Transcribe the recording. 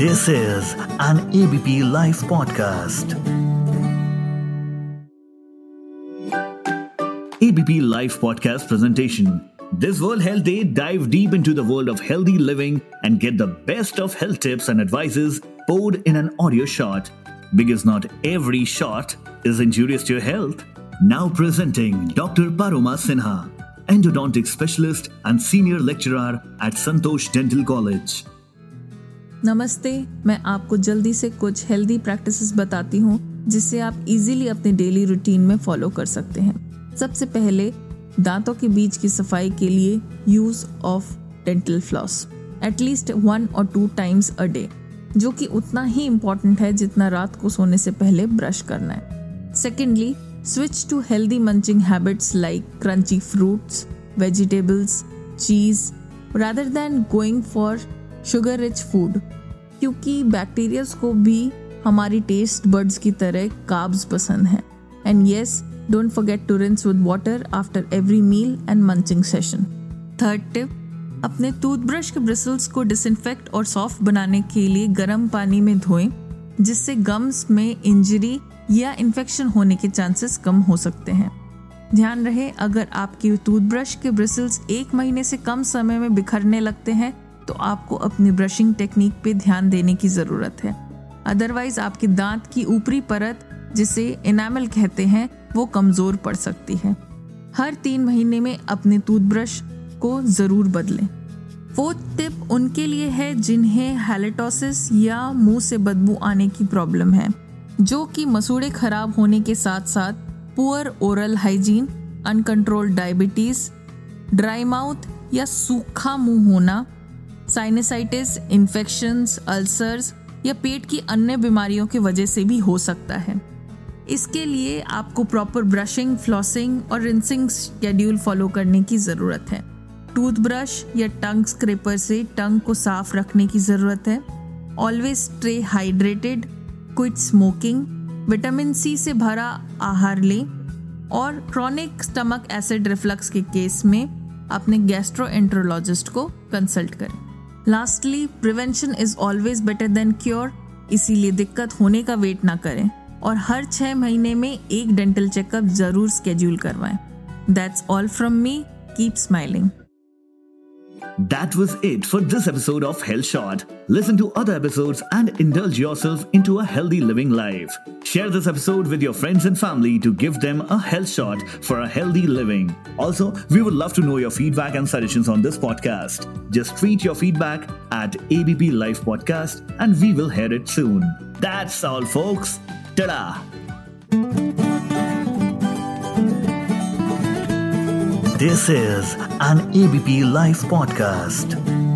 This is an ABP Life podcast. ABP Life podcast presentation. This World Health Day, dive deep into the world of healthy living and get the best of health tips and advices poured in an audio shot. Because not every shot is injurious to your health. Now presenting Dr. Paroma Sinha, endodontic specialist and senior lecturer at Santosh Dental College. नमस्ते, मैं आपको जल्दी से कुछ healthy practices बताती हूँ, जिससे आप इजीली अपने डेली रूटीन में फॉलो कर सकते हैं। सबसे पहले, दांतों के बीच की सफ़ाई के लिए use of dental floss at least one और टू टाइम्स अ डे जो कि उतना ही इम्पोर्टेंट है जितना रात को सोने से पहले ब्रश करना है। Secondly switch to healthy munching habits like crunchy fruits vegetables cheese rather than going for sugar rich food क्योंकि बैक्टीरियाज को भी हमारी टेस्ट बर्ड्स की तरह काब्स पसंद है। And yes don't forget to rinse with water after every meal and munching session third tip अपने toothbrush के ब्रिसल्स को डिसइंफेक्ट और सॉफ्ट बनाने के लिए गर्म पानी में धोएँ, जिससे गम्स में इंजरी या इन्फेक्शन होने के चांसेस कम हो सकते हैं। ध्यान रहे, अगर आपकी टूथब्रश के ब्रिसल्स एक महीने से कम समय में बिखरने लगते हैं तो आपको अपनी ब्रशिंग टेक्निक पे ध्यान देने की ज़रूरत है। अदरवाइज़ आपके दांत की ऊपरी परत, जिसे इनामल कहते हैं, वो कमज़ोर पड़ सकती है। हर तीन महीने में अपने टूथब्रश को ज़रूर बदलें। फोर्थ टिप उनके लिए है जिन्हें हेलेटोसिस या मुँह से बदबू आने की प्रॉब्लम है, जो कि मसूड़े खराब होने के साथ साथ poor oral hygiene uncontrolled diabetes dry mouth या सूखा मुँह होना साइनसाइटिस इन्फेक्शंस अल्सर्स या पेट की अन्य बीमारियों की वजह से भी हो सकता है। इसके लिए आपको प्रॉपर ब्रशिंग फ्लॉसिंग और रिंसिंग शेड्यूल फॉलो करने की ज़रूरत है। टूथब्रश या टंग स्क्रेपर से टंग को साफ़ रखने की ज़रूरत है। Always stay hydrated quit smoking vitamin C से भरा आहार लें और क्रॉनिक स्टमक एसिड रिफ्लक्स के केस में अपने गैस्ट्रोएंट्रोलॉजिस्ट को कंसल्ट करें। Lastly prevention is always better than cure इसीलिए दिक्कत होने का वेट ना करें। और हर छः महीने में एक डेंटल चेकअप ज़रूर स्केड्यूल करवाएँ। That's all from me keep smiling That was it for this episode of Health Shot. Listen to other episodes and indulge yourself into a healthy living life. Share this episode with your friends and family to give them a health shot for a healthy living. Also, we would love to know your feedback and suggestions on this podcast. Just tweet your feedback at ABP Life Podcast and we will hear it soon. That's all, folks. Ta-da! This is an ABP Life podcast.